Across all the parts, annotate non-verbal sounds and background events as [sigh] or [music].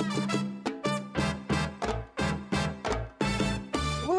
Well,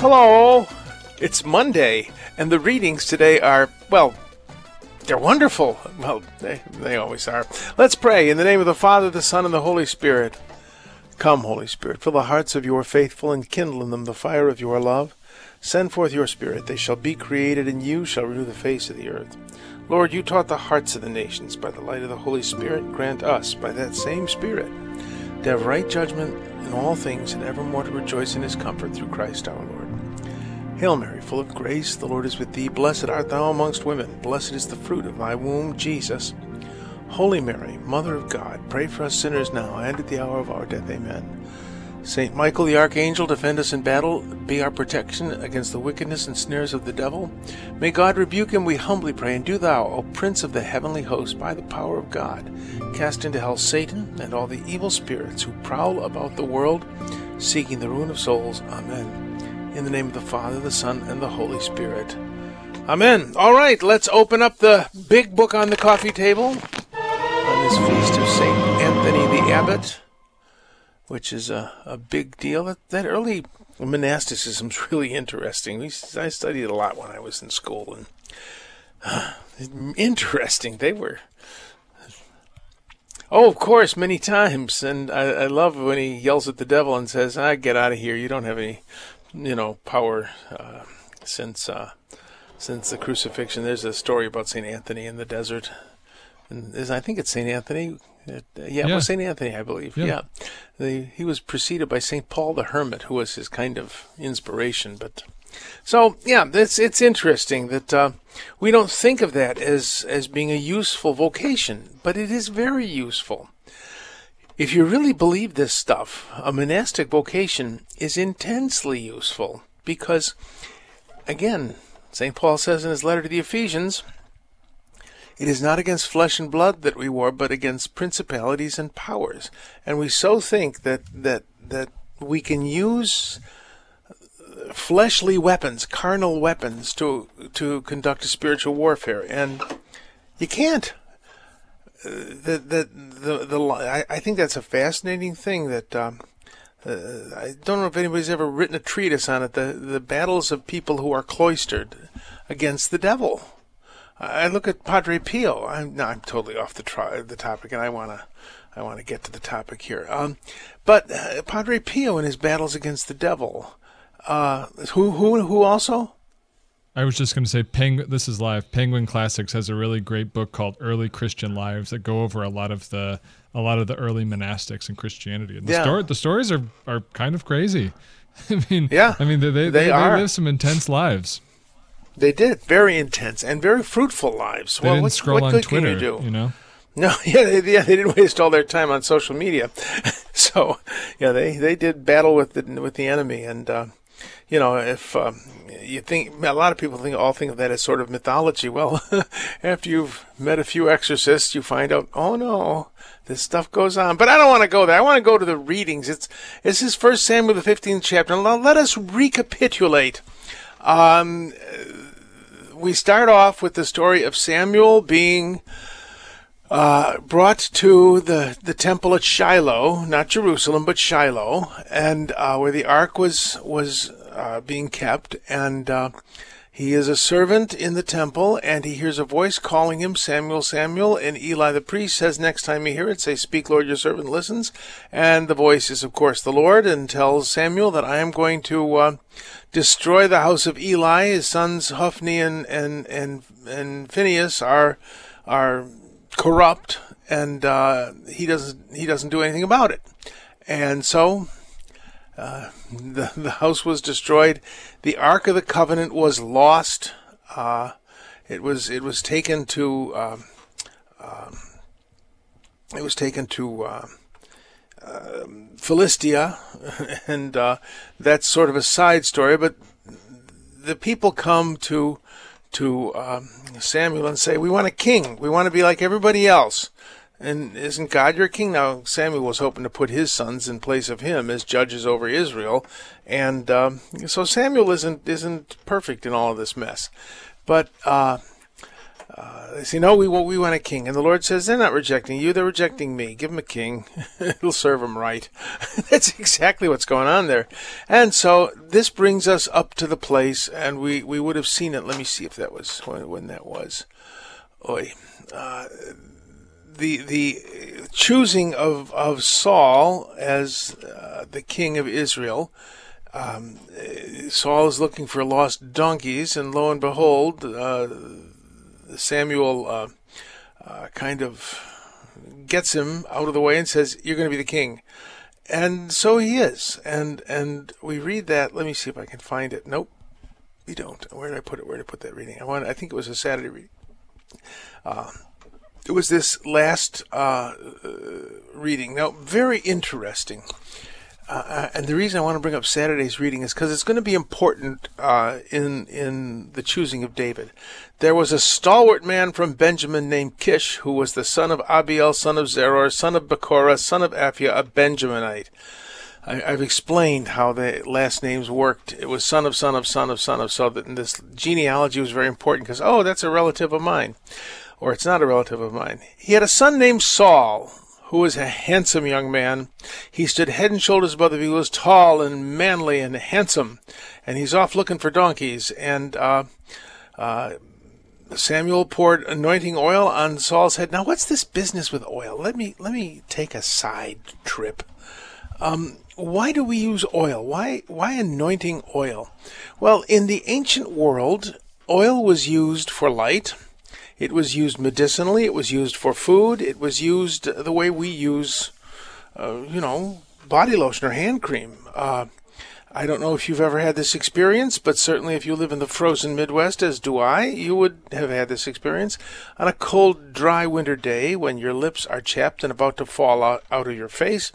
Hello! It's Monday, and the readings today are, well, they're wonderful. Well, they, they always are. Let's pray in the name of the Father, the Son, and the Holy Spirit. Come, Holy Spirit, fill the hearts of your faithful and kindle in them the fire of your love. Send forth your Spirit, they shall be created, and you shall renew the face of the earth. Lord, you taught the hearts of the nations by the light of the Holy Spirit. Grant us, by that same Spirit, to have right judgment in all things, and evermore to rejoice in his comfort through Christ our Lord. Hail Mary, full of grace, the Lord is with thee. Blessed art thou amongst women. Blessed is the fruit of thy womb, Jesus. Holy Mary, Mother of God, pray for us sinners now and at the hour of our death. Amen. Saint Michael the Archangel, defend us in battle, be our protection against the wickedness and snares of the devil. May God rebuke him, we humbly pray, and do thou, O Prince of the heavenly host, by the power of God, cast into hell Satan and all the evil spirits who prowl about the world, seeking the ruin of souls. Amen. In the name of the Father, the Son, and the Holy Spirit. Amen. All right, let's open up the big book on the coffee table on this feast of St. Anthony the Abbot, which is a, a big deal. That, that early is [laughs] really interesting. We, I studied a lot when I was in school, and uh, [sighs] interesting. They were. Oh, of course, many times. And I, I love when he yells at the devil and says, "I get out of here. You don't have any, you know, power uh, since uh, since the crucifixion." There's a story about Saint Anthony in the desert, and is I think it's Saint Anthony. Uh, yeah, it Yeah. was Saint Anthony, I believe. Yeah. Yeah, The, he was preceded by Saint Paul the Hermit, who was his kind of inspiration. But so yeah, it's it's interesting that uh, we don't think of that as as being a useful vocation, but it is very useful. If you really believe this stuff, a monastic vocation is intensely useful because, again, St. Paul says in his letter to the Ephesians, it is not against flesh and blood that we war, but against principalities and powers. And we so think that, that, that we can use fleshly weapons, carnal weapons, to, to conduct a spiritual warfare. And you can't the the the, the I, I think that's a fascinating thing that um, uh, I don't know if anybody's ever written a treatise on it. The the battles of people who are cloistered against the devil. I look at Padre Pio. I'm no, I'm totally off the tri- the topic, and I wanna I want to get to the topic here. Um, but uh, Padre Pio in his battles against the devil. Uh, who who who also? I was just going to say, Penguin. This is live. Penguin Classics has a really great book called "Early Christian Lives" that go over a lot of the a lot of the early monastics in Christianity. And the Yeah. story, the stories are are kind of crazy. [laughs] I mean, Yeah, I mean, they they, they they, live some intense lives. They did very intense and very fruitful lives. They well, didn't what, scroll what on good Twitter, can you do? You know. No, [laughs] yeah, they, yeah, they didn't waste all their time on social media. [laughs] so, yeah, they, they did battle with the with the enemy, and uh, you know, if um, you think a lot of people think all think of that as sort of mythology. [laughs] Well, after you've met a few exorcists, you find out, oh no, this stuff goes on. But I don't want to go there. I want to go to the readings. It's this is First Samuel the fifteenth chapter. Now let us recapitulate. Um, we start off with the story of Samuel being uh, brought to the, the temple at Shiloh, not Jerusalem, but Shiloh, and uh, where the ark was was uh, being kept, and uh, he is a servant in the temple, and he hears a voice calling him Samuel, Samuel, and Eli the priest says, next time you hear it, say, "Speak, Lord, your servant listens," and the voice is, of course, the Lord, and tells Samuel that I am going to. Uh, destroy the house of Eli. His sons Hophni and and and, and Phineas are are corrupt, and uh, he doesn't he doesn't do anything about it. And so uh, the the house was destroyed. The Ark of the Covenant was lost. Uh, it was it was taken to. Um, um, it was taken to uh, uh, Philistia, [laughs] and uh, that's sort of a side story. But the people come to to um, Samuel and say, "We want a king. We want to be like everybody else." And isn't God your king? Now Samuel was hoping to put his sons in place of him as judges over Israel, and um, so Samuel isn't isn't perfect in all of this mess. But uh, uh, they say, no, we want, we want a king. And the Lord says, they're not rejecting you, they're rejecting me. Give them a king. [laughs] It'll serve them right. [laughs] That's exactly what's going on there. And so this brings us up to the place, and we, we would have seen it. Let me see if that was when, when that was. Oi. Uh, the the choosing of, of Saul as uh, the king of Israel. Um, Saul is looking for lost donkeys, and lo and behold, uh, Samuel uh, uh, kind of gets him out of the way and says, "You're going to be the king," and so he is. And and we read that. Let me see if I can find it. Nope, we don't. Where did I put it? Where did I put that reading? I want. I think it was a Saturday reading. Uh, it was this last uh, reading. Now, very interesting. Uh, uh, and the reason I want to bring up Saturday's reading is because it's going to be important uh, in in the choosing of David. There was a stalwart man from Benjamin named Kish, who was the son of Abiel, son of Zeror, son of Bechorath, son of Aphiah, a Benjaminite. I, have explained how the last names worked. It was son of son of son of son of, so that this genealogy was very important because oh, that's a relative of mine, or it's not a relative of mine. He had a son named Saul who was a handsome young man. He stood head and shoulders above the He was tall and manly and handsome, and he's off looking for donkeys. And uh, uh, Samuel poured anointing oil on Saul's head. Now, what's this business with oil? Let me let me take a side trip. Um, why do we use oil? Why why anointing oil? Well, in the ancient world, oil was used for light it was used medicinally. It was used for food. It was used the way we use, uh, you know, body lotion or hand cream. Uh, I don't know if you've ever had this experience, but certainly if you live in the frozen Midwest, as do I, you would have had this experience. On a cold, dry winter day, when your lips are chapped and about to fall out, out of your face,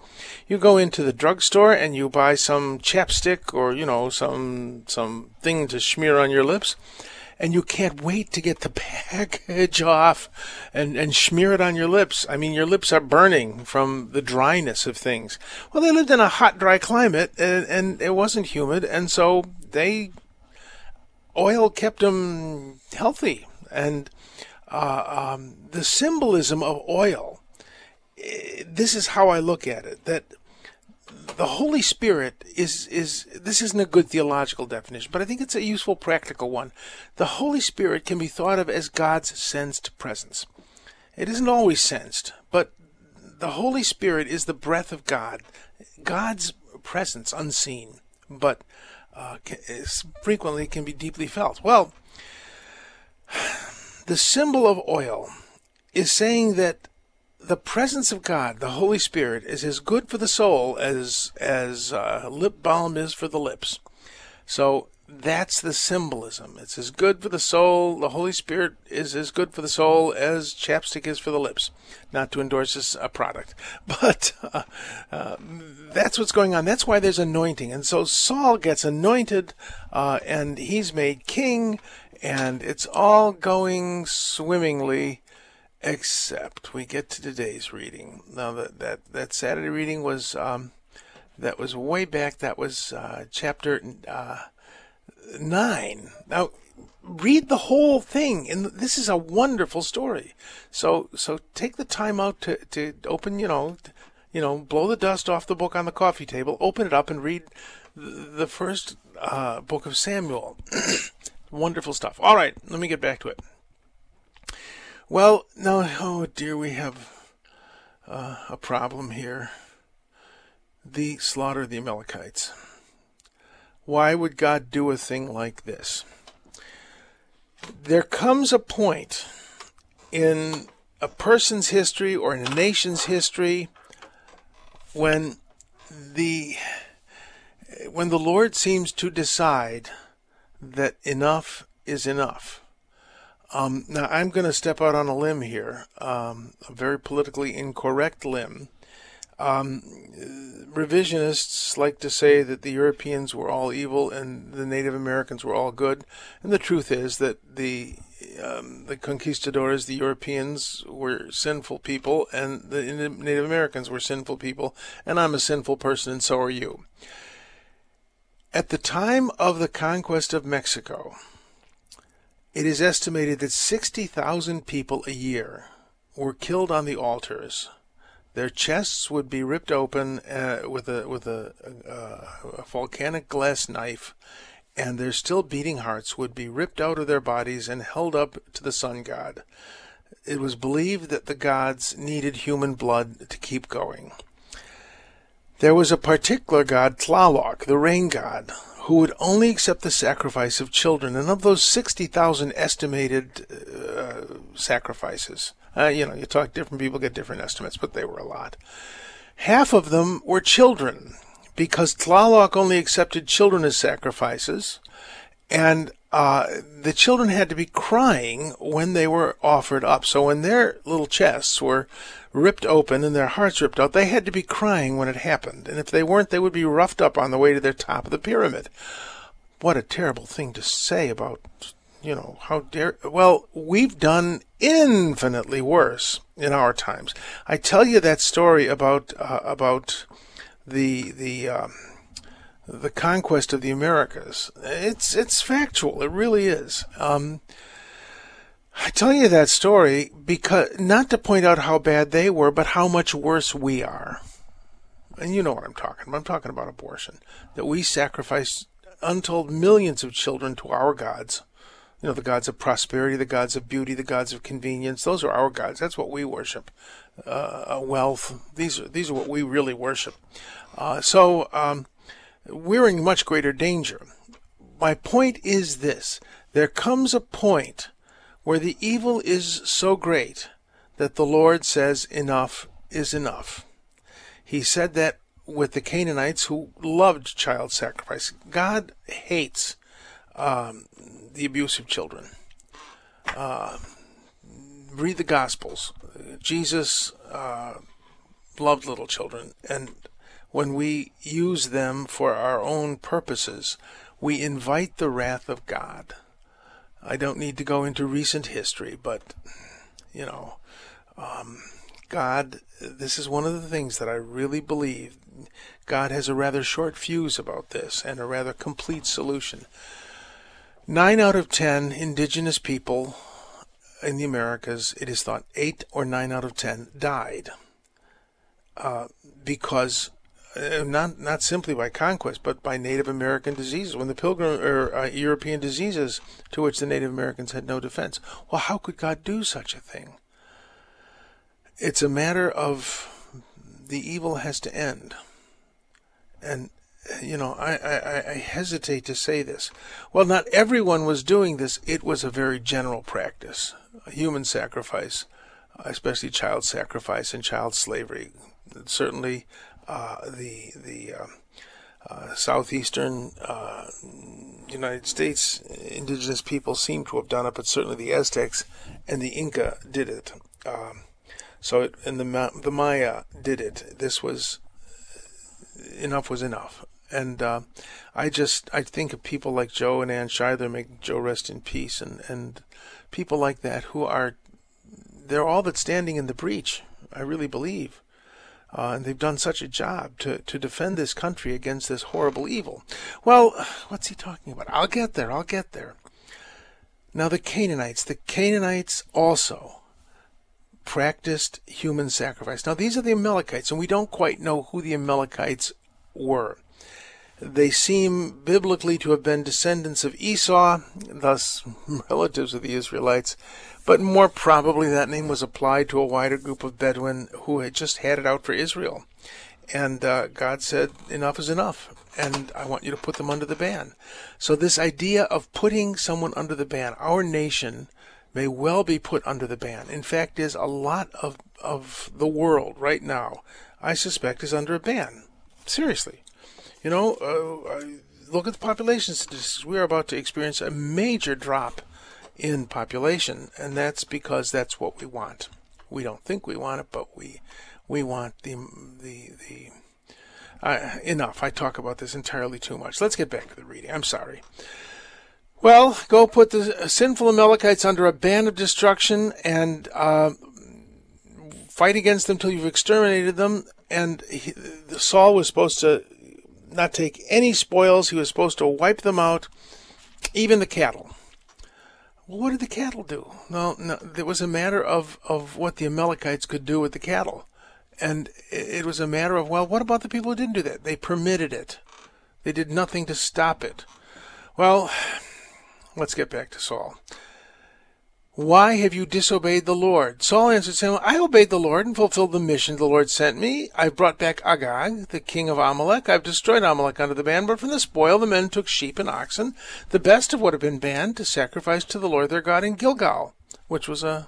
you go into the drugstore and you buy some chapstick or, you know, some, some thing to smear on your lips and you can't wait to get the [laughs] package off and, and smear it on your lips. I mean, your lips are burning from the dryness of things. Well, they lived in a hot, dry climate and, and it wasn't humid, and so they oil kept them healthy. And uh, um, the symbolism of oil, eh, this is how I look at it that the Holy Spirit is is this isn't a good theological definition, but I think it's a useful practical one. The Holy Spirit can be thought of as God's sensed presence. It isn't always sensed, but the Holy Spirit is the breath of God, God's presence unseen, but uh, frequently can be deeply felt. Well, [sighs] the symbol of oil is saying that the presence of God, the Holy Spirit, is as good for the soul as as uh, lip balm is for the lips. So that's the symbolism. It's as good for the soul. The Holy Spirit is as good for the soul as chapstick is for the lips. Not to endorse this a product, [laughs] but uh, uh, that's what's going on. That's why there's anointing. And so Saul gets anointed, uh, and he's made king, and it's all going swimmingly except we get to today's reading. Now that that that Saturday reading was um, that was way back. That was uh, chapter uh, nine. Now read the whole thing, and this is a wonderful story. So so take the time out to to open. You know. You know, blow the dust off the book on the coffee table, open it up, and read the first uh, book of Samuel. [clears throat] Wonderful stuff. All right, let me get back to it. Well, now, oh dear, we have uh, a problem here. The slaughter of the Amalekites. Why would God do a thing like this? There comes a point in a person's history or in a nation's history when the when the Lord seems to decide that enough is enough Um, now, I'm going to step out on a limb here, um, a very politically incorrect limb. Um, revisionists like to say that the Europeans were all evil and the Native Americans were all good, and the truth is that the um, the conquistadors, the Europeans, were sinful people, and the Native Americans were sinful people, and I'm a sinful person, and so are you. At the time of the conquest of Mexico, it is estimated that 60,000 people a year were killed on the altars. Their chests would be ripped open uh, with a with a, a, a volcanic glass knife, and their still beating hearts would be ripped out of their bodies and held up to the sun god. It was believed that the gods needed human blood to keep going. There was a particular god, Tlaloc, the rain god, who would only accept the sacrifice of children. And of those 60,000 estimated uh, sacrifices, uh, you know, you talk different people get different estimates, but they were a lot. Half of them were children because Tlaloc only accepted children as sacrifices, and uh, the children had to be crying when they were offered up. So when their little chests were ripped open and their hearts ripped out, they had to be crying when it happened. And if they weren't, they would be roughed up on the way to their top of the pyramid. What a terrible thing to say about, you know, how dare. Well, we've done infinitely worse in our times. I tell you that story about uh, about the the. Um, the conquest of the Americas. It's it's factual. It really is. Um, I tell you that story because not to point out how bad they were, but how much worse we are. And you know what I'm talking about. I'm talking about abortion. That we sacrifice untold millions of children to our gods. You know, the gods of prosperity, the gods of beauty, the gods of convenience. Those are our gods. That's what we worship. Uh, wealth. These are these are what we really worship. Uh, so um, we're in much greater danger. My point is this there comes a point where the evil is so great that the Lord says, Enough is enough. He said that with the Canaanites who loved child sacrifice. God hates um, the abuse of children. Uh, read the Gospels. Jesus uh, loved little children, and when we use them for our own purposes, we invite the wrath of God. I don't need to go into recent history, but, you know, um, God, this is one of the things that I really believe. God has a rather short fuse about this and a rather complete solution. Nine out of ten indigenous people in the Americas, it is thought eight or nine out of ten died uh, because uh, not not simply by conquest, but by Native American diseases. When the Pilgrim or uh, European diseases to which the Native Americans had no defense. Well, how could God do such a thing? It's a matter of the evil has to end, and you know I, I, I hesitate to say this. Well, not everyone was doing this. It was a very general practice, human sacrifice, especially child sacrifice and child slavery. Certainly the the uh, uh, southeastern uh, United States indigenous people seem to have done it, but certainly the Aztecs and the Inca did it. Um, so it, and the the Maya did it. This was enough was enough. And uh, I just I think of people like Joe and Ann Scheidler, make Joe rest in peace, and and people like that who are they're all but standing in the breach. I really believe. Uh, and they've done such a job to, to defend this country against this horrible evil. Well, what's he talking about? I'll get there. I'll get there. Now, the Canaanites. The Canaanites also practiced human sacrifice. Now, these are the Amalekites, and we don't quite know who the Amalekites were. They seem biblically to have been descendants of Esau, thus [laughs] relatives of the Israelites, but more probably that name was applied to a wider group of Bedouin who had just had it out for Israel. And uh, God said, enough is enough, and I want you to put them under the ban. So, this idea of putting someone under the ban, our nation may well be put under the ban. In fact, is a lot of, of the world right now, I suspect, is under a ban. Seriously. You know, uh, look at the population statistics. We are about to experience a major drop in population, and that's because that's what we want. We don't think we want it, but we we want the the the. Uh, enough. I talk about this entirely too much. Let's get back to the reading. I'm sorry. Well, go put the sinful Amalekites under a ban of destruction and uh, fight against them till you've exterminated them. And he, Saul was supposed to not take any spoils. He was supposed to wipe them out, even the cattle. Well, what did the cattle do? Well, no, it was a matter of, of what the Amalekites could do with the cattle. And it was a matter of, well, what about the people who didn't do that? They permitted it. They did nothing to stop it. Well, [sighs] let's get back to Saul. Why have you disobeyed the Lord? Saul answered Samuel, I obeyed the Lord and fulfilled the mission the Lord sent me. I've brought back Agag, the king of Amalek. I've destroyed Amalek under the ban, but from the spoil the men took sheep and oxen, the best of what had been banned, to sacrifice to the Lord their God in Gilgal, which was a,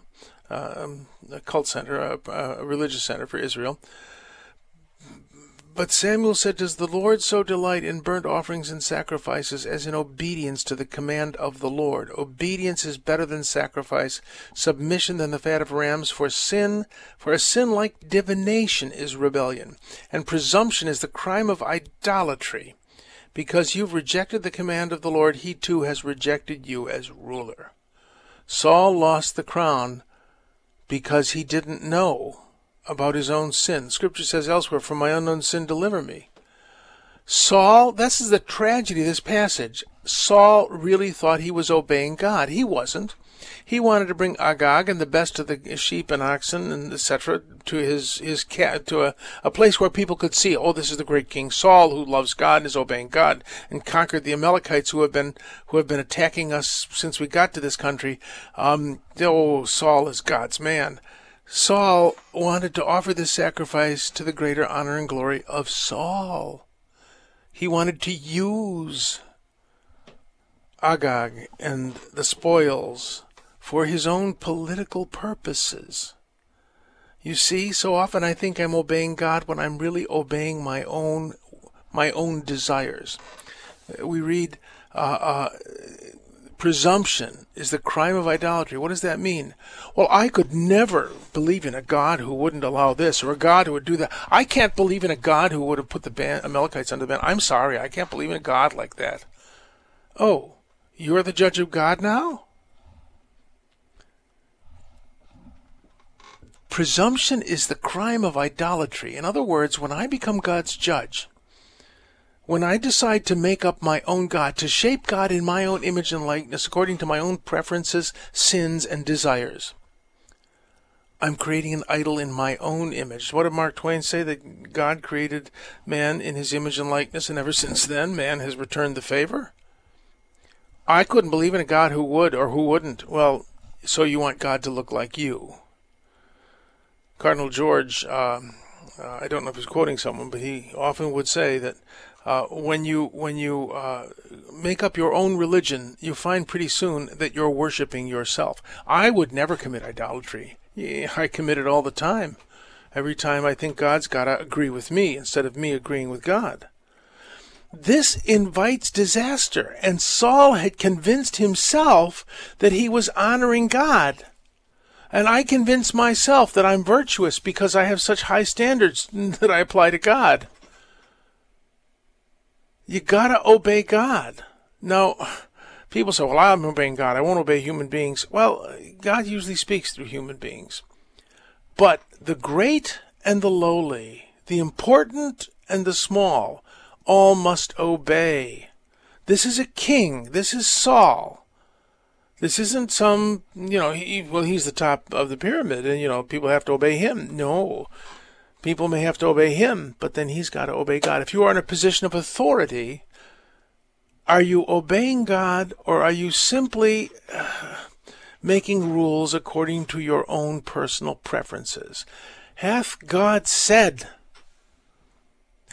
a, a cult center, a, a religious center for Israel. But Samuel said, Does the Lord so delight in burnt offerings and sacrifices as in obedience to the command of the Lord? Obedience is better than sacrifice, submission than the fat of rams. For sin, for a sin like divination is rebellion, and presumption is the crime of idolatry. Because you've rejected the command of the Lord, he too has rejected you as ruler. Saul lost the crown because he didn't know about his own sin. Scripture says elsewhere, "From my unknown sin, deliver me." Saul, this is the tragedy of this passage. Saul really thought he was obeying God. He wasn't. He wanted to bring Agag and the best of the sheep and oxen and etc. to his his cat to a, a place where people could see, oh, this is the great King Saul who loves God and is obeying God and conquered the Amalekites who have been who have been attacking us since we got to this country. Um, oh, Saul is God's man. Saul wanted to offer this sacrifice to the greater honor and glory of Saul. He wanted to use Agag and the spoils for his own political purposes. You see, so often I think I'm obeying God when I'm really obeying my own my own desires. We read uh, uh, presumption is the crime of idolatry. What does that mean? Well, I could never believe in a God who wouldn't allow this or a God who would do that. I can't believe in a God who would have put the ban- Amalekites under the ban. I'm sorry, I can't believe in a God like that. Oh, you're the judge of God now? Presumption is the crime of idolatry. In other words, when I become God's judge, when I decide to make up my own God, to shape God in my own image and likeness according to my own preferences, sins, and desires, I'm creating an idol in my own image. What did Mark Twain say? That God created man in his image and likeness, and ever since then, man has returned the favor? I couldn't believe in a God who would or who wouldn't. Well, so you want God to look like you. Cardinal George, um, uh, I don't know if he's quoting someone, but he often would say that uh, when you when you uh, make up your own religion, you find pretty soon that you're worshiping yourself. I would never commit idolatry. I commit it all the time. Every time I think God's got to agree with me instead of me agreeing with God. This invites disaster, and Saul had convinced himself that he was honoring God. And I convince myself that I'm virtuous because I have such high standards [laughs] that I apply to God. You gotta obey God. Now, people say, well, I'm obeying God. I won't obey human beings. Well, God usually speaks through human beings. But the great and the lowly, the important and the small, all must obey. This is a king. This is Saul. This isn't some, you know, he, well, he's the top of the pyramid and, you know, people have to obey him. No. People may have to obey him, but then he's got to obey God. If you are in a position of authority, are you obeying God or are you simply uh, making rules according to your own personal preferences? Hath God said?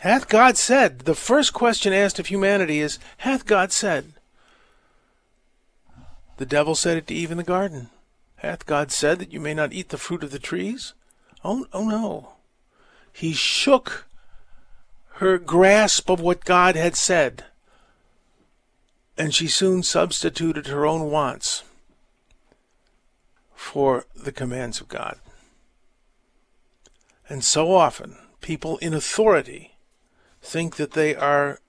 Hath God said? The first question asked of humanity is, Hath God said? The devil said it to Eve in the garden. Hath God said that you may not eat the fruit of the trees? Oh, oh no. He shook her grasp of what God had said, and she soon substituted her own wants for the commands of God. And so often, people in authority think that they are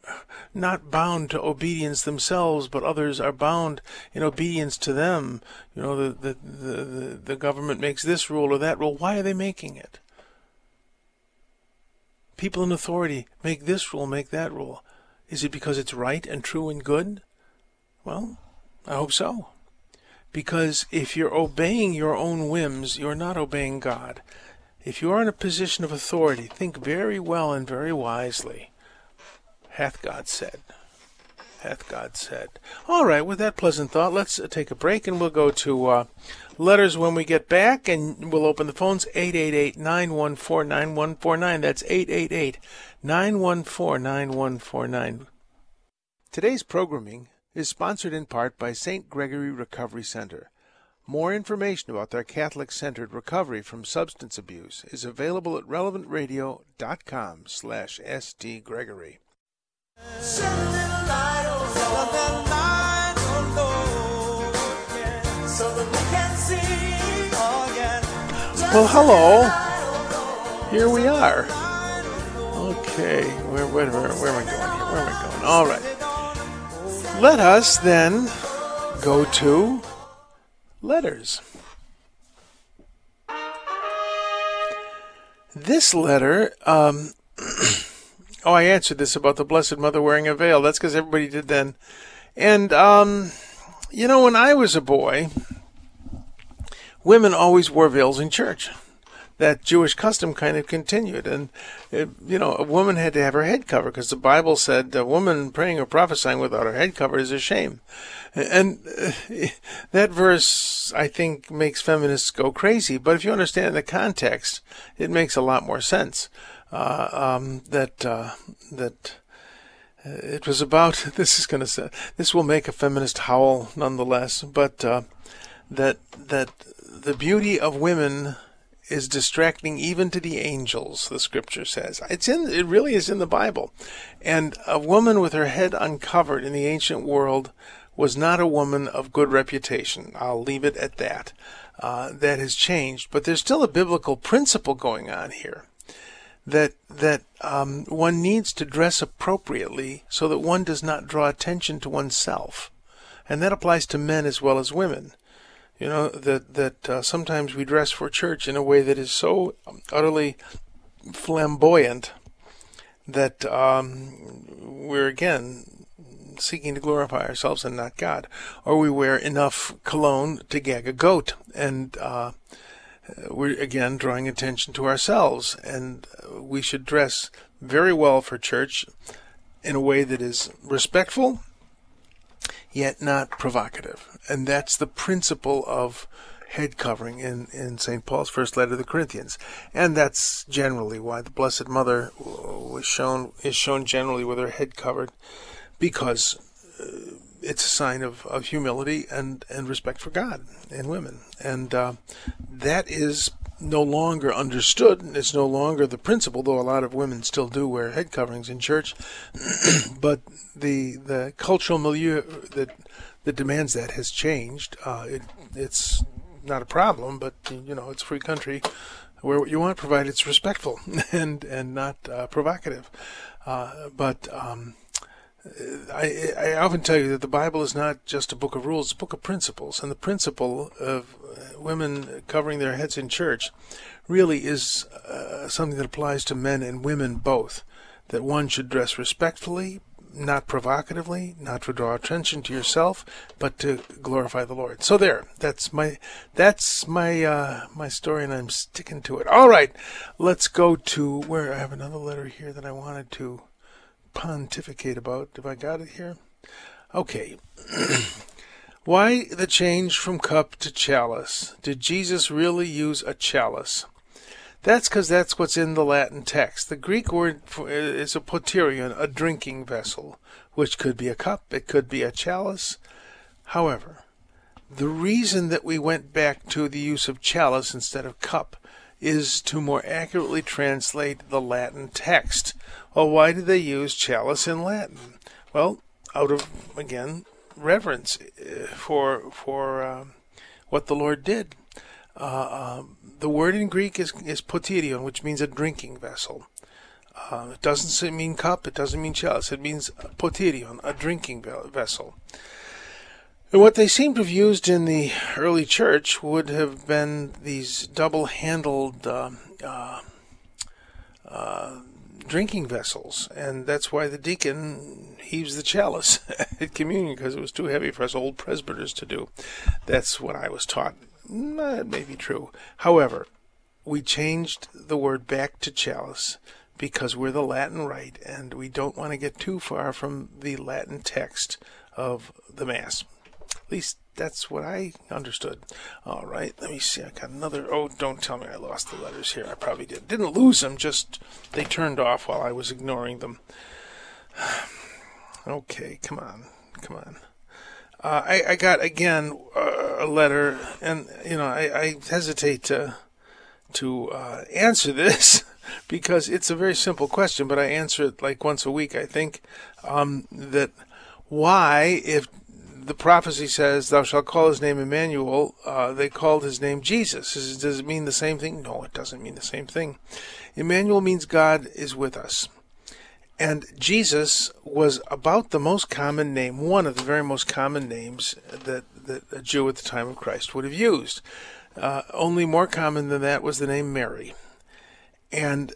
not bound to obedience themselves, but others are bound in obedience to them. You know, the, the, the, the, government makes this rule or that rule. Why are they making it? People in authority make this rule, make that rule. Is it because it's right and true and good? Well, I hope so. Because if you're obeying your own whims, you're not obeying God. If you are in a position of authority, think very well and very wisely. Hath God said. Hath God said. All right, with that pleasant thought, let's take a break and we'll go to uh, letters when we get back and we'll open the phones 888 914 9149. That's 888 914 9149. Today's programming is sponsored in part by St. Gregory Recovery Center. More information about their Catholic centered recovery from substance abuse is available at relevantradio.com slash stgregory. Well, hello. Here we are. Okay, where, where, where, where am I going here? Where am I going? All right. Let us then go to letters. This letter, um, [clears throat] oh, I answered this about the Blessed Mother wearing a veil. That's because everybody did then. And, um, you know, when I was a boy, women always wore veils in church that Jewish custom kind of continued. And, it, you know, a woman had to have her head covered because the Bible said a woman praying or prophesying without her head covered is a shame. And uh, that verse, I think, makes feminists go crazy. But if you understand the context, it makes a lot more sense. Uh, um, that, uh, that, uh, it was about [laughs] this is going to this will make a feminist howl nonetheless but uh, that that the beauty of women is distracting even to the angels, the scripture says. It's in it really is in the Bible. And a woman with her head uncovered in the ancient world was not a woman of good reputation. I'll leave it at that. Uh, that has changed, but there's still a biblical principle going on here that that um, one needs to dress appropriately so that one does not draw attention to oneself, and that applies to men as well as women. You know that that uh, sometimes we dress for church in a way that is so utterly flamboyant that um, we're again seeking to glorify ourselves and not God, or we wear enough cologne to gag a goat, and uh, we're again drawing attention to ourselves, and we should dress very well for church in a way that is respectful yet not provocative. And that's the principle of head covering in, in St. Paul's first letter to the Corinthians. And that's generally why the Blessed Mother was shown is shown generally with her head covered because uh, it's a sign of, of humility and, and respect for God and women. And uh, that is no longer understood. It's no longer the principle, though a lot of women still do wear head coverings in church. [clears throat] but the the cultural milieu that that demands that has changed. Uh, it, it's not a problem, but you know, it's a free country where what you want provided it's respectful [laughs] and and not uh, provocative. Uh, but um, I, I often tell you that the Bible is not just a book of rules, it's a book of principles. And the principle of women covering their heads in church really is uh, something that applies to men and women both. That one should dress respectfully, not provocatively, not to draw attention to yourself, but to glorify the Lord. So there, that's my that's my uh, my story, and I'm sticking to it. All right, let's go to where I have another letter here that I wanted to pontificate about. Have I got it here? Okay. [clears throat] Why the change from cup to chalice? Did Jesus really use a chalice? That's because that's what's in the Latin text. The Greek word is a poterion, a drinking vessel, which could be a cup, it could be a chalice. However, the reason that we went back to the use of chalice instead of cup is to more accurately translate the Latin text. Well, why did they use chalice in Latin? Well, out of again reverence uh, for for uh, what the Lord did. Uh, um, the word in Greek is, is which means a drinking vessel. Uh, it doesn't mean cup, it doesn't mean chalice, it means poterion, a drinking vessel. And what they seem to have used in the early church would have been these double handled uh, uh, uh, drinking vessels. And that's why the deacon heaves the chalice [laughs] at communion because it was too heavy for us old presbyters to do. That's what I was taught. Mm, uh, that may be true. However, we changed the word back to chalice because we're the Latin rite and we don't want to get too far from the Latin text of the Mass. Least that's what I understood. All right, let me see. I got another. Oh, don't tell me I lost the letters here. I probably did. Didn't lose them, just they turned off while I was ignoring them. [sighs] okay, come on, come on. Uh, I, I got again uh, a letter, and you know I, I hesitate to to uh, answer [laughs] this because it's a very simple question, but I answer it like once a week. I think um, that why, if the prophecy says, "Thou shalt call his name Emmanuel," uh, they called his name Jesus. Does it mean the same thing? No, it doesn't mean the same thing. Emmanuel means God is with us. And Jesus was about the most common name, one of the very most common names that, that a Jew at the time of Christ would have used. Uh, only more common than that was the name Mary. And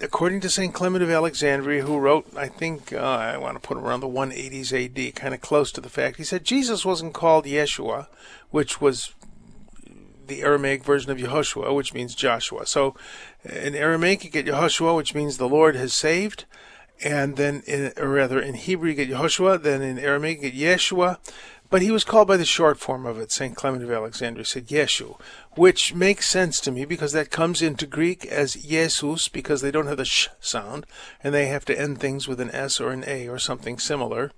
according to St. Clement of Alexandria, who wrote, I think, uh, I want to put around the 180s AD, kind of close to the fact, he said Jesus wasn't called Yeshua, which was the Aramaic version of Yehoshua, which means Joshua. So in Aramaic, you get Yehoshua, which means the Lord has saved. And then, in, or rather, in Hebrew, you get Yehoshua. Then in Aramaic, you get Yeshua. But he was called by the short form of it. St. Clement of Alexandria said Yeshu, which makes sense to me because that comes into Greek as Jesus because they don't have the sh sound and they have to end things with an S or an A or something similar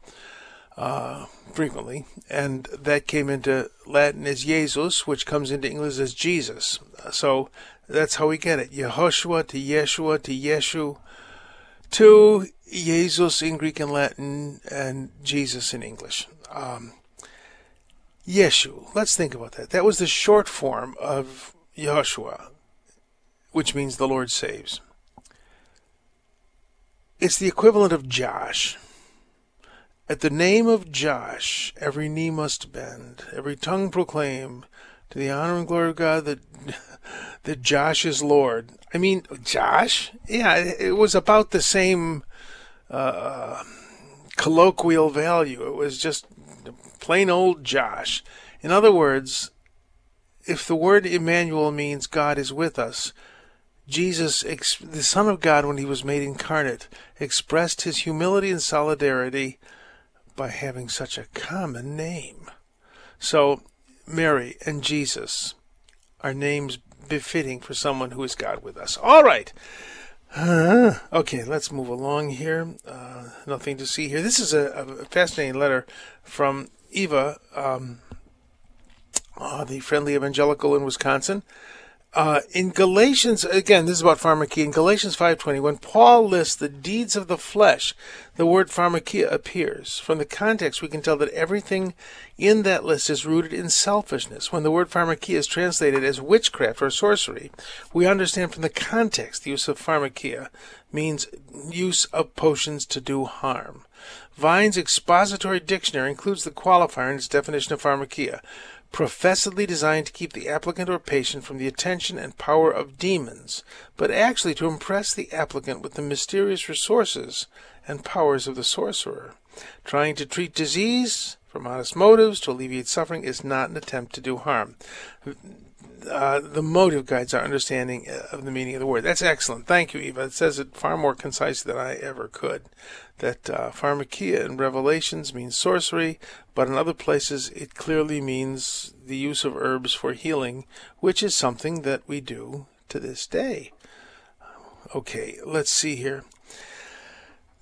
uh, frequently. And that came into Latin as Jesus, which comes into English as Jesus. So that's how we get it. Yehoshua to Yeshua to Yeshu to Jesus in Greek and Latin and Jesus in English. Um, Yeshu. Let's think about that. That was the short form of Yehoshua, which means the Lord saves. It's the equivalent of Josh. At the name of Josh, every knee must bend, every tongue proclaim to the honor and glory of God that [laughs] that Josh is Lord. I mean, Josh? Yeah, it was about the same uh, colloquial value. It was just plain old Josh. In other words, if the word Emmanuel means God is with us, Jesus, the Son of God, when he was made incarnate, expressed his humility and solidarity by having such a common name. So, Mary and Jesus are names befitting for someone who is God with us. All right. Uh, [sighs] okay, let's move along here. Uh, nothing to see here. This is a, a fascinating letter from Eva, um, uh, the friendly evangelical in Wisconsin. Uh, in Galatians, again, this is about pharmakia. In Galatians 5.20, when Paul lists the deeds of the flesh, the word pharmakia appears. From the context, we can tell that everything in that list is rooted in selfishness. When the word pharmakia is translated as witchcraft or sorcery, we understand from the context the use of pharmakia means use of potions to do harm. Vine's expository dictionary includes the qualifier in its definition of pharmakia professedly designed to keep the applicant or patient from the attention and power of demons, but actually to impress the applicant with the mysterious resources and powers of the sorcerer. Trying to treat disease from honest motives to alleviate suffering is not an attempt to do harm. Uh, the motive guides our understanding of the meaning of the word. That's excellent. Thank you, Eva. It says it far more concisely than I ever could that uh, pharmakia in Revelations means sorcery, but in other places it clearly means the use of herbs for healing, which is something that we do to this day. Okay, let's see here.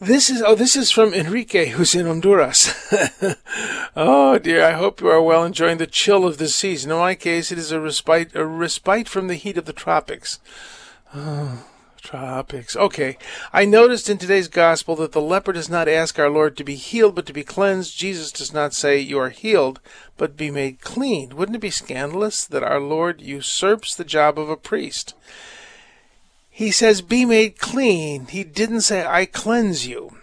This is oh, this is from Enrique, who's in Honduras. [laughs] oh dear, I hope you are well enjoying the chill of the season. In my case, it is a respite, a respite from the heat of the tropics. Oh, Tropics. Okay. I noticed in today's gospel that the leper does not ask our Lord to be healed, but to be cleansed. Jesus does not say, You are healed, but be made clean. Wouldn't it be scandalous that our Lord usurps the job of a priest? He says, Be made clean. He didn't say, I cleanse you.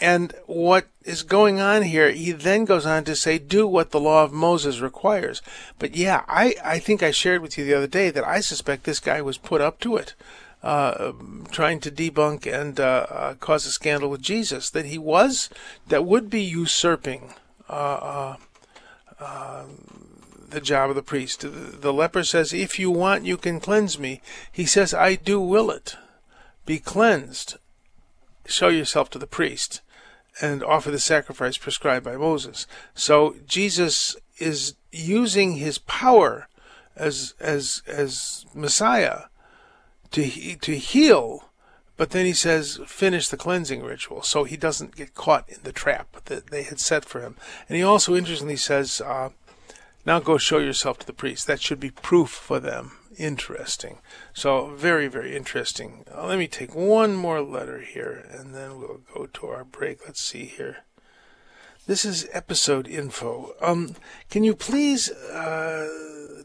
And what is going on here, he then goes on to say, do what the law of Moses requires. But yeah, I, I think I shared with you the other day that I suspect this guy was put up to it uh, trying to debunk and uh, uh, cause a scandal with Jesus, that he was, that would be usurping uh, uh, uh, the job of the priest. The, leper says, If you want, you can cleanse me. He says, I do will it. Be cleansed. Show yourself to the priest and offer the sacrifice prescribed by Moses. So Jesus is using his power as as as Messiah to to heal, but then he says finish the cleansing ritual, so he doesn't get caught in the trap that they had set for him. And he also interestingly says, uh, "Now go show yourself to the priest." That should be proof for them. Interesting. So very very interesting. Uh, let me take one more letter here, and then we'll go to our break. Let's see here. This is episode info. Um, can you please uh,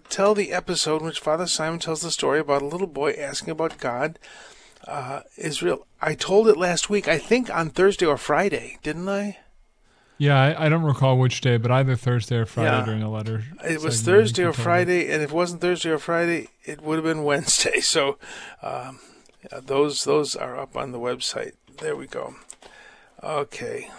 tell the episode in which Father Simon tells the story about a little boy asking about God? Uh, Israel. I told it last week. I think on Thursday or Friday, didn't I? Yeah, I, I don't recall which day, but either Thursday or Friday yeah. during the letter. It was Thursday or Friday, and if it wasn't Thursday or Friday, it would have been [laughs] Wednesday. So um, yeah, those those are up on the website. There we go. Okay.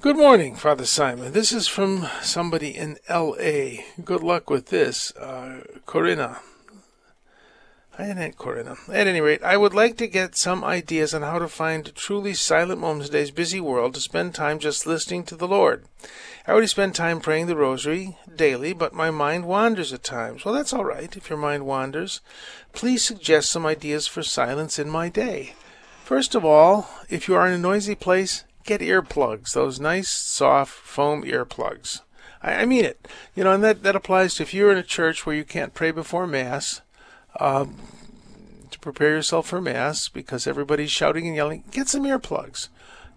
Good morning, Father Simon. This is from somebody in L.A. Good luck with this, uh, Corinna. Hi, Aunt Corinna. At any rate, I would like to get some ideas on how to find truly silent moments in today's busy world to spend time just listening to the Lord. I already spend time praying the rosary daily, but my mind wanders at times. Well, that's all right if your mind wanders. Please suggest some ideas for silence in my day. First of all, if you are in a noisy place, get earplugs, those nice, soft foam earplugs. I, I mean it. You know, and that, that applies to if you're in a church where you can't pray before Mass, um, to prepare yourself for Mass because everybody's shouting and yelling, get some earplugs.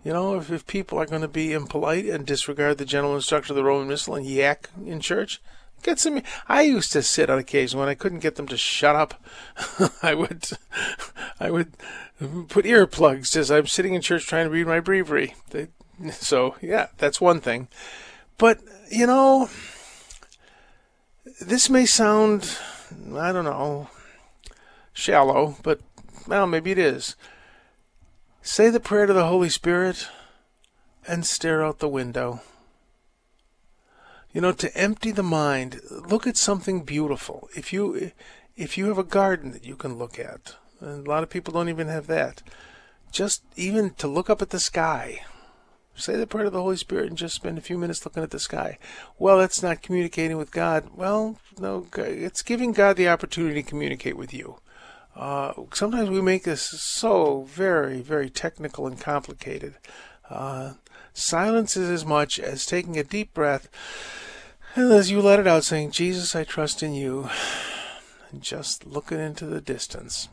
You know, if, if people are going to be impolite and disregard the general instruction of the Roman Missal and yak in church, get some. I used to sit on occasion when I couldn't get them to shut up. [laughs] I would, I would put earplugs as I'm sitting in church trying to read my breviary. They, so, yeah, that's one thing. But, you know, this may sound, I don't know, shallow, but, well, maybe it is. Say the prayer to the Holy Spirit and stare out the window. You know, to empty the mind, look at something beautiful. If you if you have a garden that you can look at, and a lot of people don't even have that. Just even to look up at the sky. Say the prayer to the Holy Spirit and just spend a few minutes looking at the sky. Well, that's not communicating with God. Well, no, it's giving God the opportunity to communicate with you. Uh, sometimes we make this so very, very technical and complicated. Uh, silence is as much as taking a deep breath and as you let it out, saying, Jesus, I trust in you, and [sighs] just looking into the distance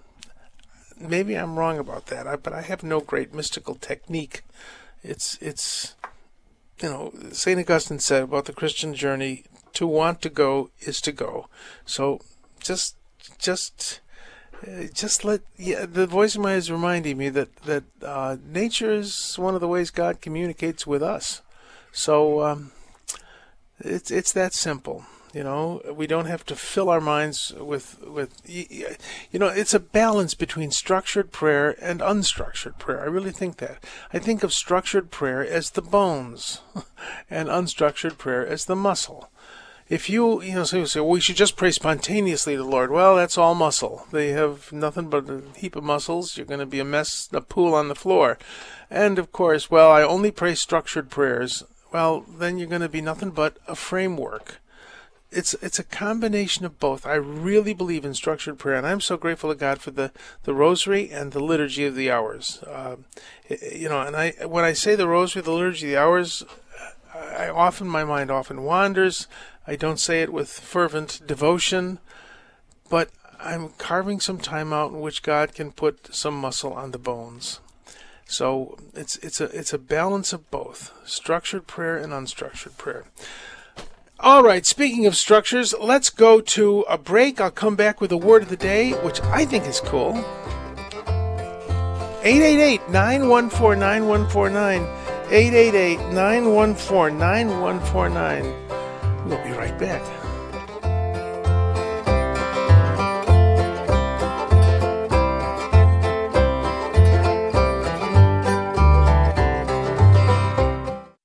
maybe I'm wrong about that, but I have no great mystical technique. It's it's you know Saint Augustine said about the Christian journey: to want to go is to go. So just just just let yeah, the voice of my head is reminding me that that uh, nature is one of the ways God communicates with us. So um, it's it's that simple. You know, we don't have to fill our minds with with you know, it's a balance between structured prayer and unstructured prayer. I really think that. I think of structured prayer as the bones [laughs] and unstructured prayer as the muscle. If you, you know, so you say, well, we should just pray spontaneously to the Lord. Well, that's all muscle. They have nothing but a heap of muscles. You're going to be a mess, a pool on the floor. And of course, well, I only pray structured prayers. Well, then you're going to be nothing but a framework it's it's a combination of both. I really believe in structured prayer, and I'm so grateful to God for the, the rosary and the liturgy of the hours. Uh, you know, and I when I say the rosary, the liturgy of the hours, I often my mind often wanders. I don't say it with fervent devotion, but I'm carving some time out in which God can put some muscle on the bones. So it's it's a it's a balance of both structured prayer and unstructured prayer. All right, speaking of structures, let's go to a break. I'll come back with a word of the day, which I think is cool. 888 914 We'll be right back.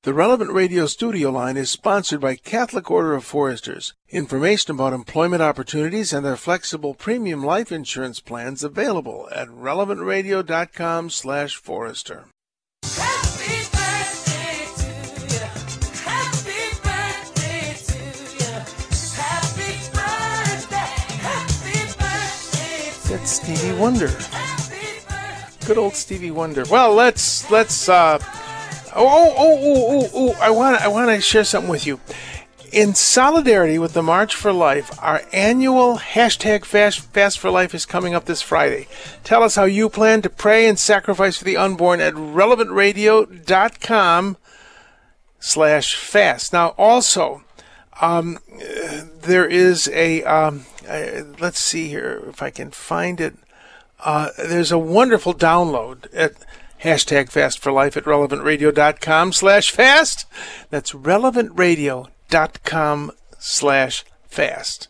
The Relevant Radio studio line is sponsored by Catholic Order of Foresters. Information about employment opportunities and their flexible premium life insurance plans available at relevantradio.com Stevie Wonder. Good old Stevie Wonder. Well, let's let's uh oh oh oh oh oh, oh I want I want to share something with you. In solidarity with the March for Life, our annual hashtag Fast, Fast for Life is coming up this Friday. Tell us how you plan to pray and sacrifice for the unborn at relevantradio.com slash fast. Now, also, um, there is a, um, let's see here if I can find it. Uh, there's a wonderful download at hashtag fast for life at relevantradio.com slash fast. That's relevantradio.com slash fast.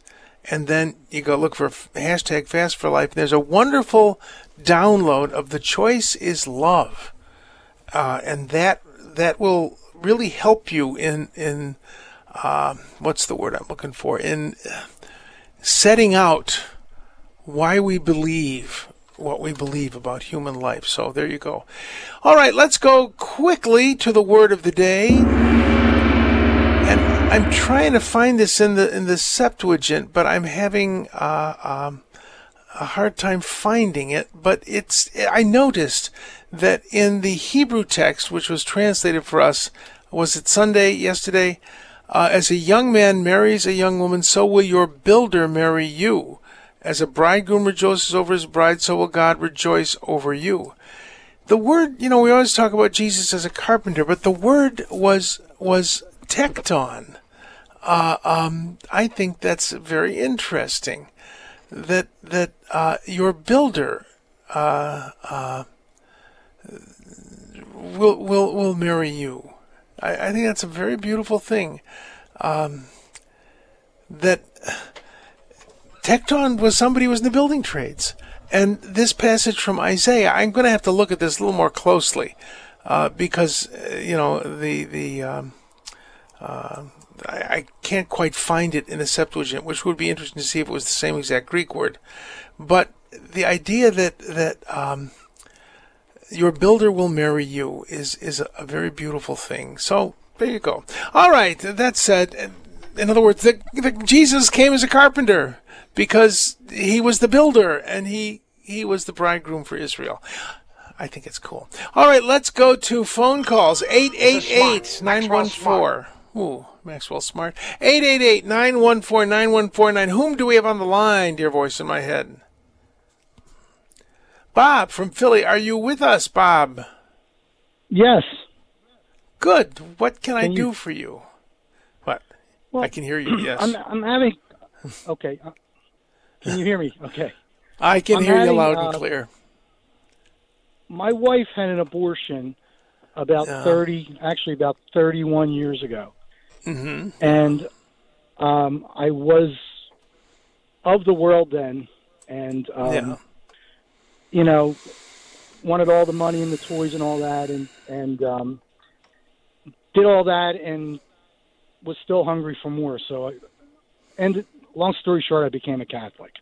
And then you go look for hashtag fast for life. There's a wonderful download of The Choice is Love. Uh, and that, that will really help you in, in, uh, what's the word I'm looking for? In setting out why we believe what we believe about human life. So there you go. All right, let's go quickly to the word of the day. And I'm trying to find this in the in the Septuagint, but I'm having uh, um, a hard time finding it. But it's I noticed that in the Hebrew text, which was translated for us, was it Sunday yesterday? Uh, as a young man marries a young woman, so will your builder marry you. As a bridegroom rejoices over his bride, so will God rejoice over you. The word, you know, we always talk about Jesus as a carpenter, but the word was was tekton. Uh, um, I think that's very interesting. That that uh, your builder uh, uh, will will will marry you. I, I think that's a very beautiful thing. Um, that Tekton was somebody who was in the building trades. And this passage from Isaiah, I'm going to have to look at this a little more closely uh, because, uh, you know, the, the, um, uh, I, I can't quite find it in the Septuagint, which would be interesting to see if it was the same exact Greek word. But the idea that, that, um, your builder will marry you is, is a, very beautiful thing. So there you go. All right. That said, in other words, the, the, Jesus came as a carpenter because he was the builder and he he was the bridegroom for Israel. I think it's cool. All right, let's go to phone calls. 888-914. Ooh, Maxwell Smart. 888-914-9149. Whom do we have on the line, dear voice in my head? Bob from Philly. Are you with us, Bob? Yes. Good. What can, I Can you- do for you? What? Well, I can hear you, [clears throat] yes. I'm I'm having. Okay. uh, Can you hear me? Okay. I can I'm hear you loud and uh, clear. My wife had an abortion about Yeah. 30, actually about 31 years ago. hmm And um, I was of the world then, and um, yeah. You know, wanted all the money and the toys and all that, and and um, did all that, and was still hungry for more. So, I, and long story short, I became a Catholic.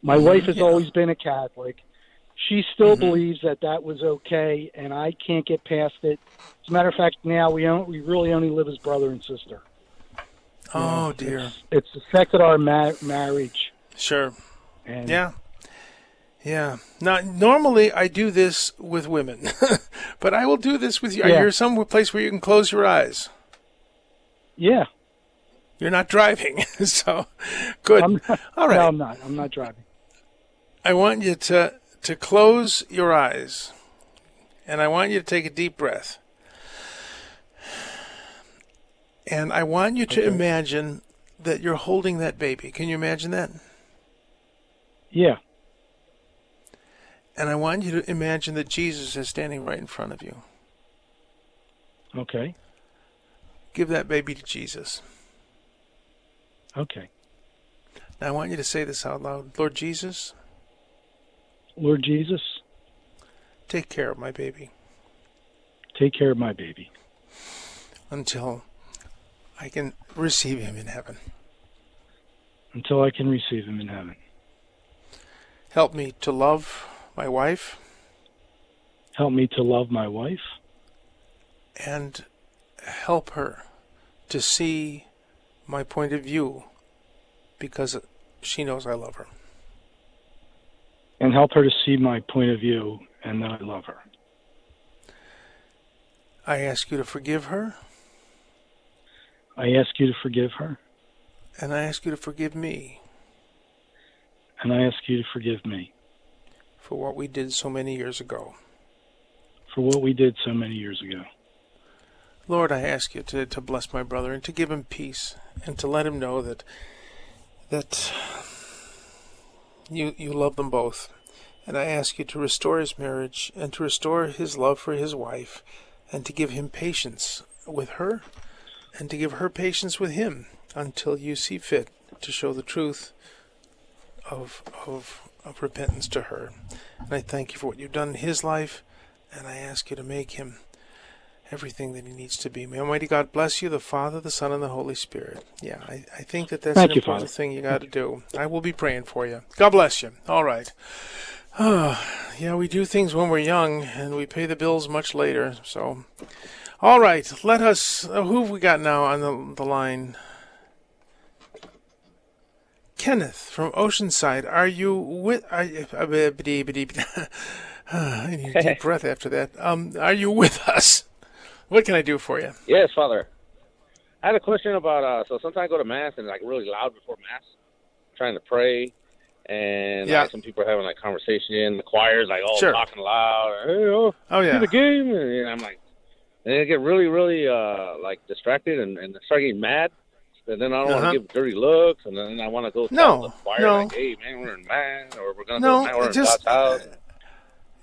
My wife has yeah. always been a Catholic. She still believes that that was okay, and I can't get past it. As a matter of fact, now we on, we really only live as brother and sister. Oh, dear. It's affected our ma- marriage. Sure. And Yeah. Yeah. Now, normally I do this with women, [laughs] but I will do this with you. Are Yeah. you some place where you can close your eyes? yeah, You're not driving, [laughs] so good. Not, All right. No, I'm not. I'm not driving. I want you to to close your eyes, and I want you to take a deep breath. And I want you to Okay. imagine that you're holding that baby. Can you imagine that? Yeah. And I want you to imagine that Jesus is standing right in front of you. Okay. Give that baby to Jesus. Okay. Now I want you to say this out loud. Lord Jesus, Lord Jesus, take care of my baby take care of my baby until I can receive him in heaven. until I can receive him in heaven. Help me to love my wife. Help me to love my wife. And help her to see my point of view because she knows I love her. and help her to see my point of view and that I love her. I ask you to forgive her. I ask you to forgive her. And I ask you to forgive me. And I ask you to forgive me for what we did so many years ago. for what we did so many years ago. Lord, I ask you to, to bless my brother and to give him peace and to let him know that that you you love them both. And I ask you to restore his marriage and to restore his love for his wife and to give him patience with her and to give her patience with him until you see fit to show the truth of of of repentance to her. And I thank you for what you've done in his life and I ask you to make him everything that he needs to be. May Almighty God bless you, the Father, the Son, and the Holy Spirit. Yeah, I, I think that that's Thank an you, important Father. thing you got to do. I will be praying for you. God bless you. All right. [sighs] yeah, we do things when we're young, and we pay the bills much later. So, all right, let us. Uh, who have we got now on the the line? Kenneth from Oceanside. Are you with? Are, you- [sighs] I need a deep [laughs] breath after that. Um, are you with us? What can I do for you? Yes, Father. I had a question about uh so sometimes I go to mass and like really loud before mass, trying to pray, and Yeah. like, some people are having like conversation. in The choir's like all Sure. talking loud. Hey, oh, Oh yeah. the game, and I'm like, and I get really, really uh like distracted and, and start getting mad. And then I don't Uh-huh. want to give dirty looks, and then I want to go No, the choir no. like, "Hey, man, we're in mass, or we're gonna No, go to we're it in just- house."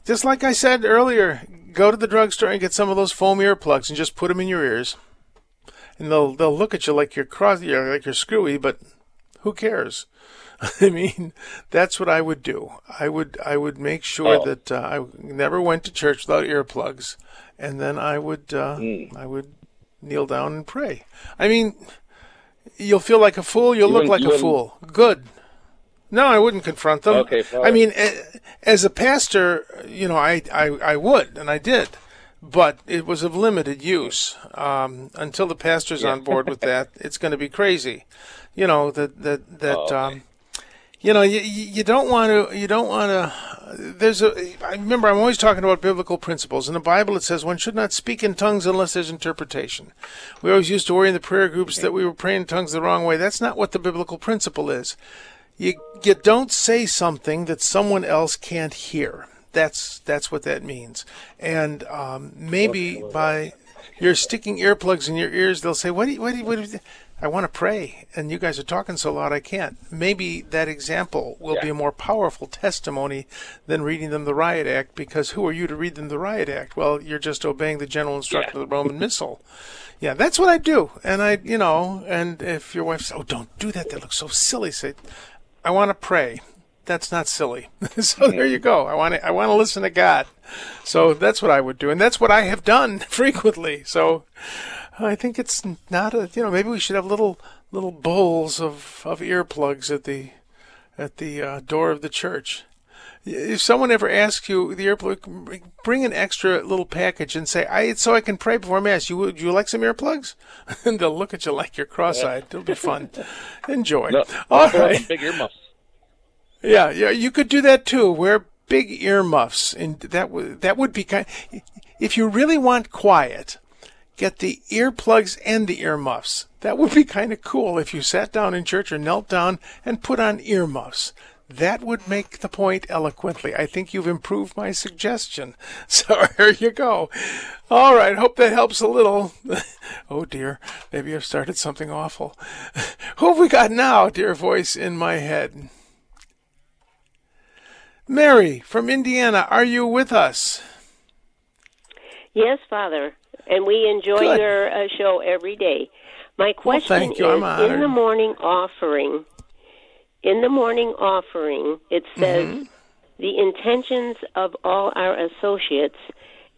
Just like I said earlier, go to the drugstore and get some of those foam earplugs and just put them in your ears. And they'll they'll look at you like you're cross, like you're screwy, but who cares? [laughs] I mean, that's what I would do. I would I would make sure Oh. that uh, I never went to church without earplugs, and then I would uh, Mm. I would kneel down and pray. I mean, you'll feel like a fool. You'll You look like a fool. Good. No, I wouldn't confront them. Okay, I mean, as a pastor, you know, I, I, I would, and I did, but it was of limited use. Um, until the pastor's on board with that, it's going to be crazy. You know that that that. [laughs] Oh, okay. um, you know, you, you don't want to. You don't want to. There's a. I remember I'm always talking about biblical principles. In the Bible, it says one should not speak in tongues unless there's interpretation. We always used to worry in the prayer groups that we were praying in tongues the wrong way. That's not what the biblical principle is. You you don't say something that someone else can't hear. That's that's what that means. And um, maybe by you're sticking earplugs in your ears, they'll say, "What do you, what do you, what do you, I want to pray, and you guys are talking so loud I can't." Maybe that example will be a more powerful testimony than reading them the riot act, because who are you to read them the riot act? Well, you're just obeying the general instruction Yeah. of the Roman Missal. Yeah, that's what I do. And I, you know, and if your wife says, "Oh, don't do that. That looks so silly," say, "I want to pray." That's not silly. [laughs] so there you go. I want to. I want to listen to God. So that's what I would do, and that's what I have done [laughs] frequently. So I think it's not a. You know, maybe we should have little little bowls of of earplugs at the at the uh, door of the church. If someone ever asks you the earplug, bring an extra little package and say, "I so I can pray before mass." You would you like some earplugs? [laughs] and they'll look at you like you're cross-eyed. It'll be fun. [laughs] Enjoy. No, All I put on right. some [laughs] big earmuffs. Yeah, yeah, you could do that too. Wear big earmuffs, and that would that would be kind. If you really want quiet, get the earplugs and the earmuffs. That would be kind of cool if you sat down in church or knelt down and put on earmuffs. That would make the point eloquently. I think you've improved my suggestion. [laughs] So here you go. All right, hope that helps a little. [laughs] oh dear, maybe I've started something awful. [laughs] Who have we got now, dear voice in my head? Mary from Indiana, are you with us? Yes, Father, and we enjoy Good. your uh, show every day. My question you. Is: in the morning offering, in the morning offering, it says Mm-hmm. the intentions of all our associates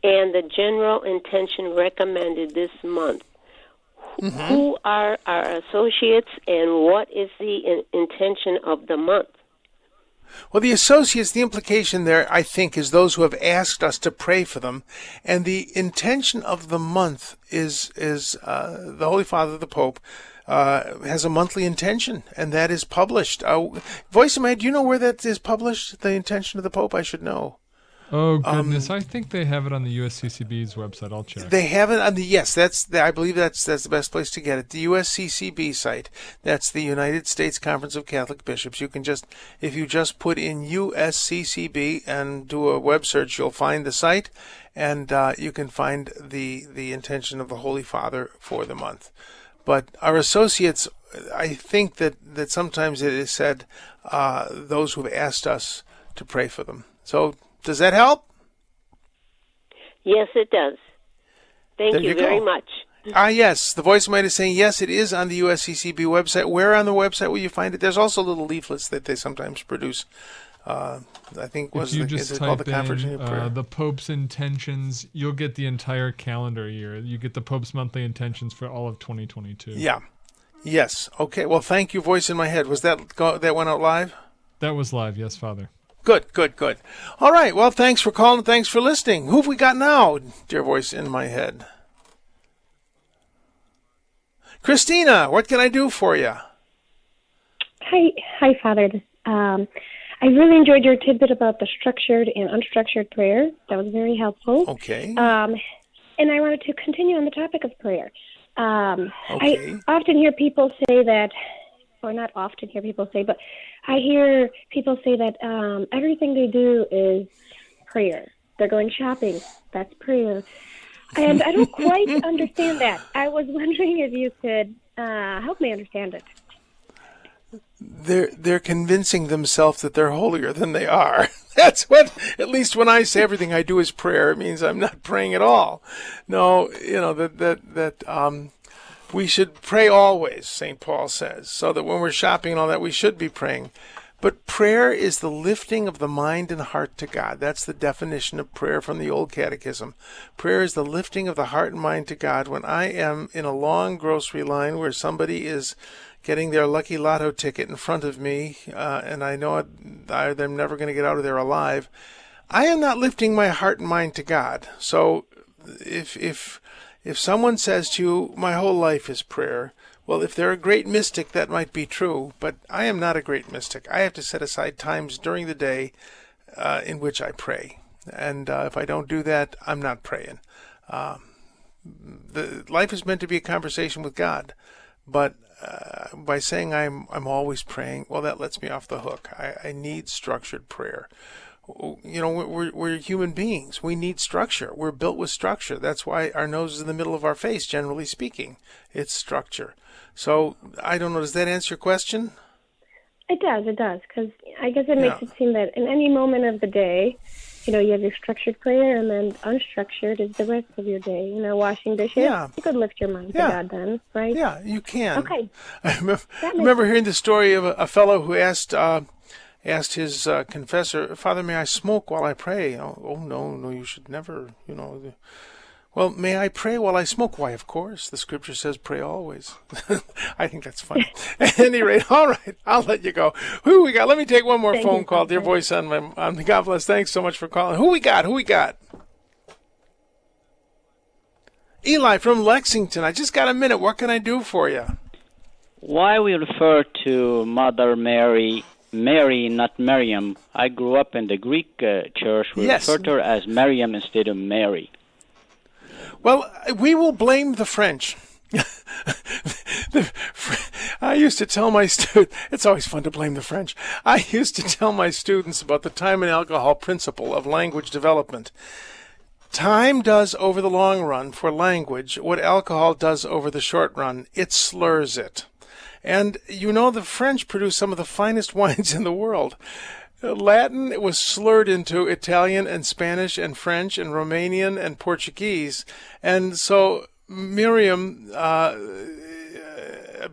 and the general intention recommended this month. Mm-hmm. Who are our associates, and what is the in- intention of the month? Well, the associates, the implication there, I think, is those who have asked us to pray for them, and the intention of the month is is uh, the Holy Father, the Pope, uh, has a monthly intention, and that is published. Uh, Voice of Man, do you know where that is published? The intention of the Pope, I should know. Oh goodness, I think they have it on the USCCB's website. I'll check. They have it on the yes. That's the, I believe that's that's the best place to get it. The USCCB site. That's the United States Conference of Catholic Bishops. You can just if you just put in USCCB and do a web search, you'll find the site, and uh, you can find the the intention of the Holy Father for the month. But our associates, I think that that sometimes it is said uh, those who have asked us to pray for them. So does that help? Yes, it does. Thank There you, you very much. Ah, yes. The voice might is saying yes. It is on the USCCB website. Where on the website will you find it? There's also little leaflets that they sometimes produce. Uh, I think was if you the, just is it called the type Conference in of uh, the Pope's intentions, you'll get the entire calendar year. You get the Pope's monthly intentions for all of 2022. yeah. Yes. Okay. Well, thank you. Voice in my head. Was that go, that went out live? That was live, yes, Father. Good. Good. Good. All right. Well, thanks for calling. Thanks for listening. Who have we got now? Dear voice in my head. Christina, what can I do for you? Hi, hi, Father. Um, I really enjoyed your tidbit about the structured and unstructured prayer. That was very helpful. Okay. Um, and I wanted to continue on the topic of prayer. Um, Okay. I often hear people say that, or not often hear people say, but I hear people say that um, everything they do is prayer. They're going shopping. That's prayer. And I don't quite [laughs] understand that. I was wondering if you could uh, help me understand it. they're they're convincing themselves that they're holier than they are. [laughs] That's what at least when I say everything I do is prayer, it means I'm not praying at all. No, you know that that that um we should pray always, St. Paul says, so that when we're shopping and all that we should be praying. But prayer is the lifting of the mind and heart to God. That's the definition of prayer from the old catechism. Prayer is the lifting of the heart and mind to God. When I am in a long grocery line where somebody is getting their lucky lotto ticket in front of me, uh, and I know I, they're never going to get out of there alive, I am not lifting my heart and mind to God. So if if if someone says to you, "My whole life is prayer," well, if they're a great mystic, that might be true. But I am not a great mystic. I have to set aside times during the day uh, in which I pray, and uh, if I don't do that, I'm not praying. Um, the life is meant to be a conversation with God, but uh, by saying I'm I'm always praying, well, that lets me off the hook. I, I need structured prayer. You know, we're we're human beings. We need structure. We're built with structure. That's why our nose is in the middle of our face. Generally speaking, it's structure. So I don't know. Does that answer your question? It does, it does, because I guess it makes Yeah. it seem that in any moment of the day, you know, you have your structured prayer, and then unstructured is the rest of your day. You know, washing dishes. Yeah. You could lift your mind Yeah. to God then, right? Yeah, you can. Okay. [laughs] I remember, remember hearing the story of a, a fellow who asked uh, asked his uh, confessor, "Father, may I smoke while I pray?" Oh, oh, no, no, you should never. You know. Well, may I pray while I smoke? Why, of course. The scripture says pray always. [laughs] I think that's funny. [laughs] At any rate, [laughs] all right, I'll let you go. Who we got? Let me take one more Thank phone you, call. Dear voice on my on the God bless. Thanks so much for calling. Who we got? Who we got? Eli from Lexington. I just got a minute. What can I do for you? Why we refer to Mother Mary, Mary, not Miriam? I grew up in the Greek uh, church. We Yes. refer to her as Miriam instead of Mary. Well, we will blame the French. [laughs] The- I used to tell my students, it's always fun to blame the French. I used to tell my students about the time and alcohol principle of language development. Time does over the long run for language what alcohol does over the short run. It slurs it. And you know, the French produce some of the finest [laughs] wines in the world. Latin was slurred into Italian and Spanish and French and Romanian and Portuguese. And so Miriam uh,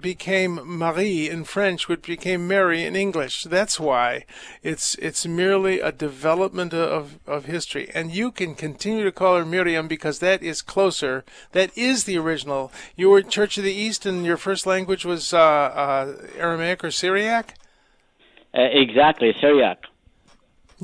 became Marie in French, which became Mary in English. That's why it's it's merely a development of, of history. And you can continue to call her Miriam because that is closer. That is the original. You were Church of the East and your first language was uh, uh, Aramaic or Syriac? Uh, exactly, Syriac.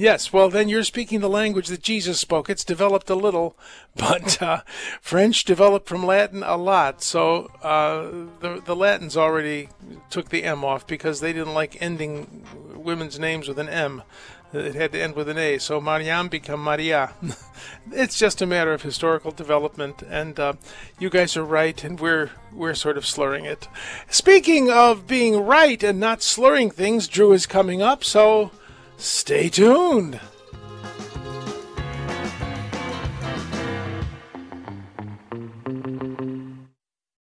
Yes, well, then you're speaking the language that Jesus spoke. It's developed a little, [laughs] but uh, French developed from Latin a lot. So uh, the the Latins already took the M off because they didn't like ending women's names with an M. It had to end with an A. So Mariam become Maria. [laughs] it's just a matter of historical development, and uh, you guys are right, and we're we're sort of slurring it. Speaking of being right and not slurring things, Drew is coming up, so. Stay tuned.